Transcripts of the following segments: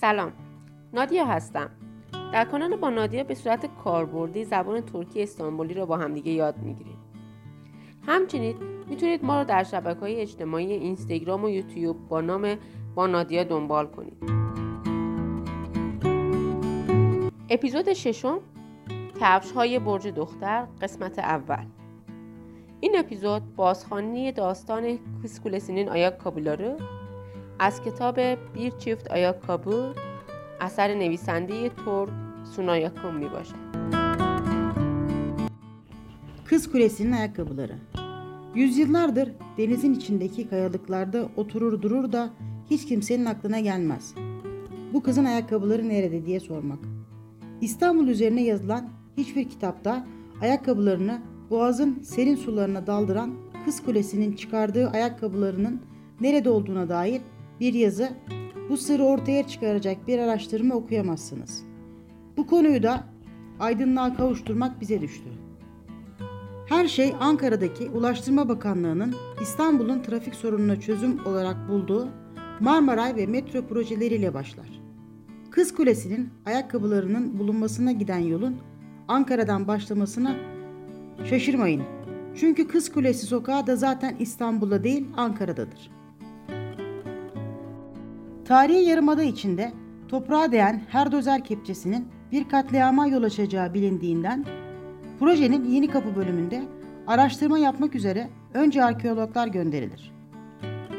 سلام. نادیا هستم. در کانال با نادیا به صورت کاربردی زبان ترکی استانبولی رو با همدیگه یاد می‌گیریم. همچنین می‌تونید ما رو در شبکه های اجتماعی اینستاگرام و یوتیوب با نام با نادیا دنبال کنید. اپیزود ششم کفش های برج دختر قسمت اول. این اپیزود بازخوانی داستان کسکولسینین آیا کابولارو از کتاب بیر چیفت آیا کابو اثر نویسنده ترک Sunayakon mi başa? Kız Kulesi'nin ayakkabıları. Yüzyıllardır denizin içindeki kayalıklarda oturur durur da hiç kimsenin aklına gelmez. Bu kızın ayakkabıları nerede diye sormak. İstanbul üzerine yazılan hiçbir kitapta ayakkabılarını boğazın serin sularına daldıran Kız Kulesi'nin çıkardığı ayakkabılarının nerede olduğuna dair bir yazı, bu sırrı ortaya çıkaracak bir araştırma okuyamazsınız. Bu konuyu da aydınlığa kavuşturmak bize düştü. Her şey Ankara'daki Ulaştırma Bakanlığı'nın İstanbul'un trafik sorununa çözüm olarak bulduğu Marmaray ve metro projeleriyle başlar. Kız Kulesi'nin ayakkabılarının bulunmasına giden yolun Ankara'dan başlamasına şaşırmayın. Çünkü Kız Kulesi sokağı da zaten İstanbul'da değil Ankara'dadır. Tarihi yarımada içinde toprağa değen her dozer kepçesinin bir katliama yol açacağı bilindiğinden projenin Yeni Kapı bölümünde araştırma yapmak üzere önce arkeologlar gönderilir.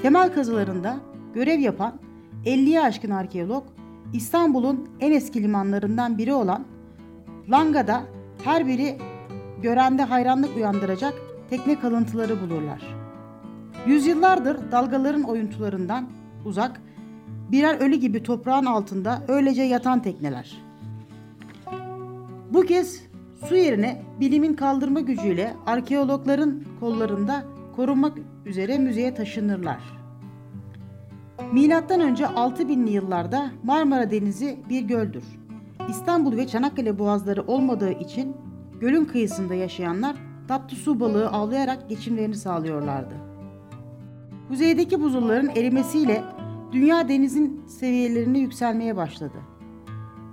Temel kazılarında görev yapan 50'ye aşkın arkeolog İstanbul'un en eski limanlarından biri olan Langa'da her biri görende hayranlık uyandıracak tekne kalıntıları bulurlar. Yüzyıllardır dalgaların oyuntularından uzak birer ölü gibi toprağın altında öylece yatan tekneler. Bu kez su yerine bilimin kaldırma gücüyle arkeologların kollarında korunmak üzere müzeye taşınırlar. Milattan önce 6000'li yıllarda Marmara Denizi bir göldür. İstanbul ve Çanakkale boğazları olmadığı için gölün kıyısında yaşayanlar tatlı su balığı avlayarak geçimlerini sağlıyorlardı. Kuzeydeki buzulların erimesiyle dünya denizin seviyelerine yükselmeye başladı.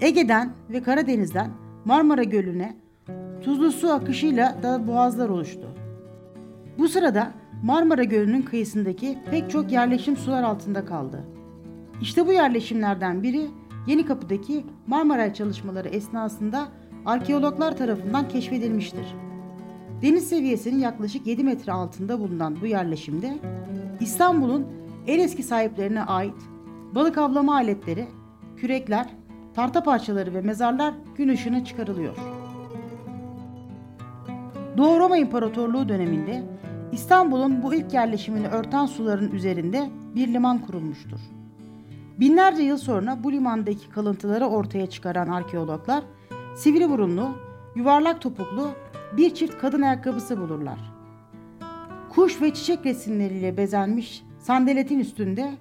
Ege'den ve Karadeniz'den Marmara Gölü'ne tuzlu su akışıyla da boğazlar oluştu. Bu sırada Marmara Gölü'nün kıyısındaki pek çok yerleşim sular altında kaldı. İşte bu yerleşimlerden biri Yeni Kapı'daki Marmara çalışmaları esnasında arkeologlar tarafından keşfedilmiştir. Deniz seviyesinin yaklaşık 7 metre altında bulunan bu yerleşimde İstanbul'un en eski sahiplerine ait balık avlama aletleri, kürekler, tahta parçaları ve mezarlar gün ışığına çıkarılıyor. Doğu Roma İmparatorluğu döneminde İstanbul'un bu ilk yerleşimini örten suların üzerinde bir liman kurulmuştur. Binlerce yıl sonra bu limandaki kalıntıları ortaya çıkaran arkeologlar sivri burunlu, yuvarlak topuklu bir çift kadın ayakkabısı bulurlar. Kuş ve çiçek resimleriyle bezenmiş sandaletin üstünde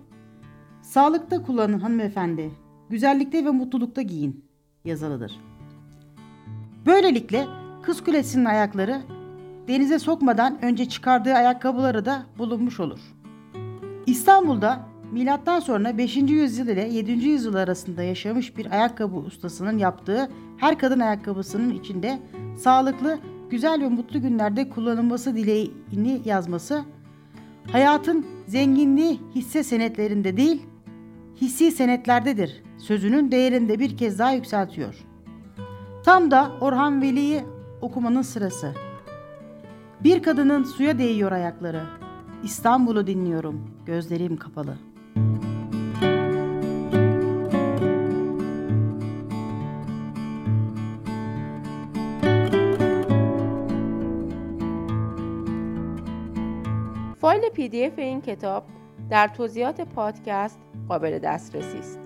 sağlıkta kullanın hanımefendi güzellikte ve mutlulukta giyin yazılıdır. Böylelikle Kız Kulesi'nin ayakları denize sokmadan önce çıkardığı ayakkabıları da bulunmuş olur. İstanbul'da milattan sonra 5. yüzyıl ile 7. yüzyıl arasında yaşamış bir ayakkabı ustasının yaptığı her kadın ayakkabısının içinde sağlıklı, güzel ve mutlu günlerde kullanılması dileğini yazması hayatın zenginliği hisse senetlerinde değil, hissi senetlerdedir sözünün değerini de bir kez daha yükseltiyor. Tam da Orhan Veli'yi okumanın sırası. Bir kadının suya değiyor ayakları. İstanbul'u dinliyorum, gözlerim kapalı. فایل پی دی اف این کتاب در توضیحات پادکست قابل دسترسی است.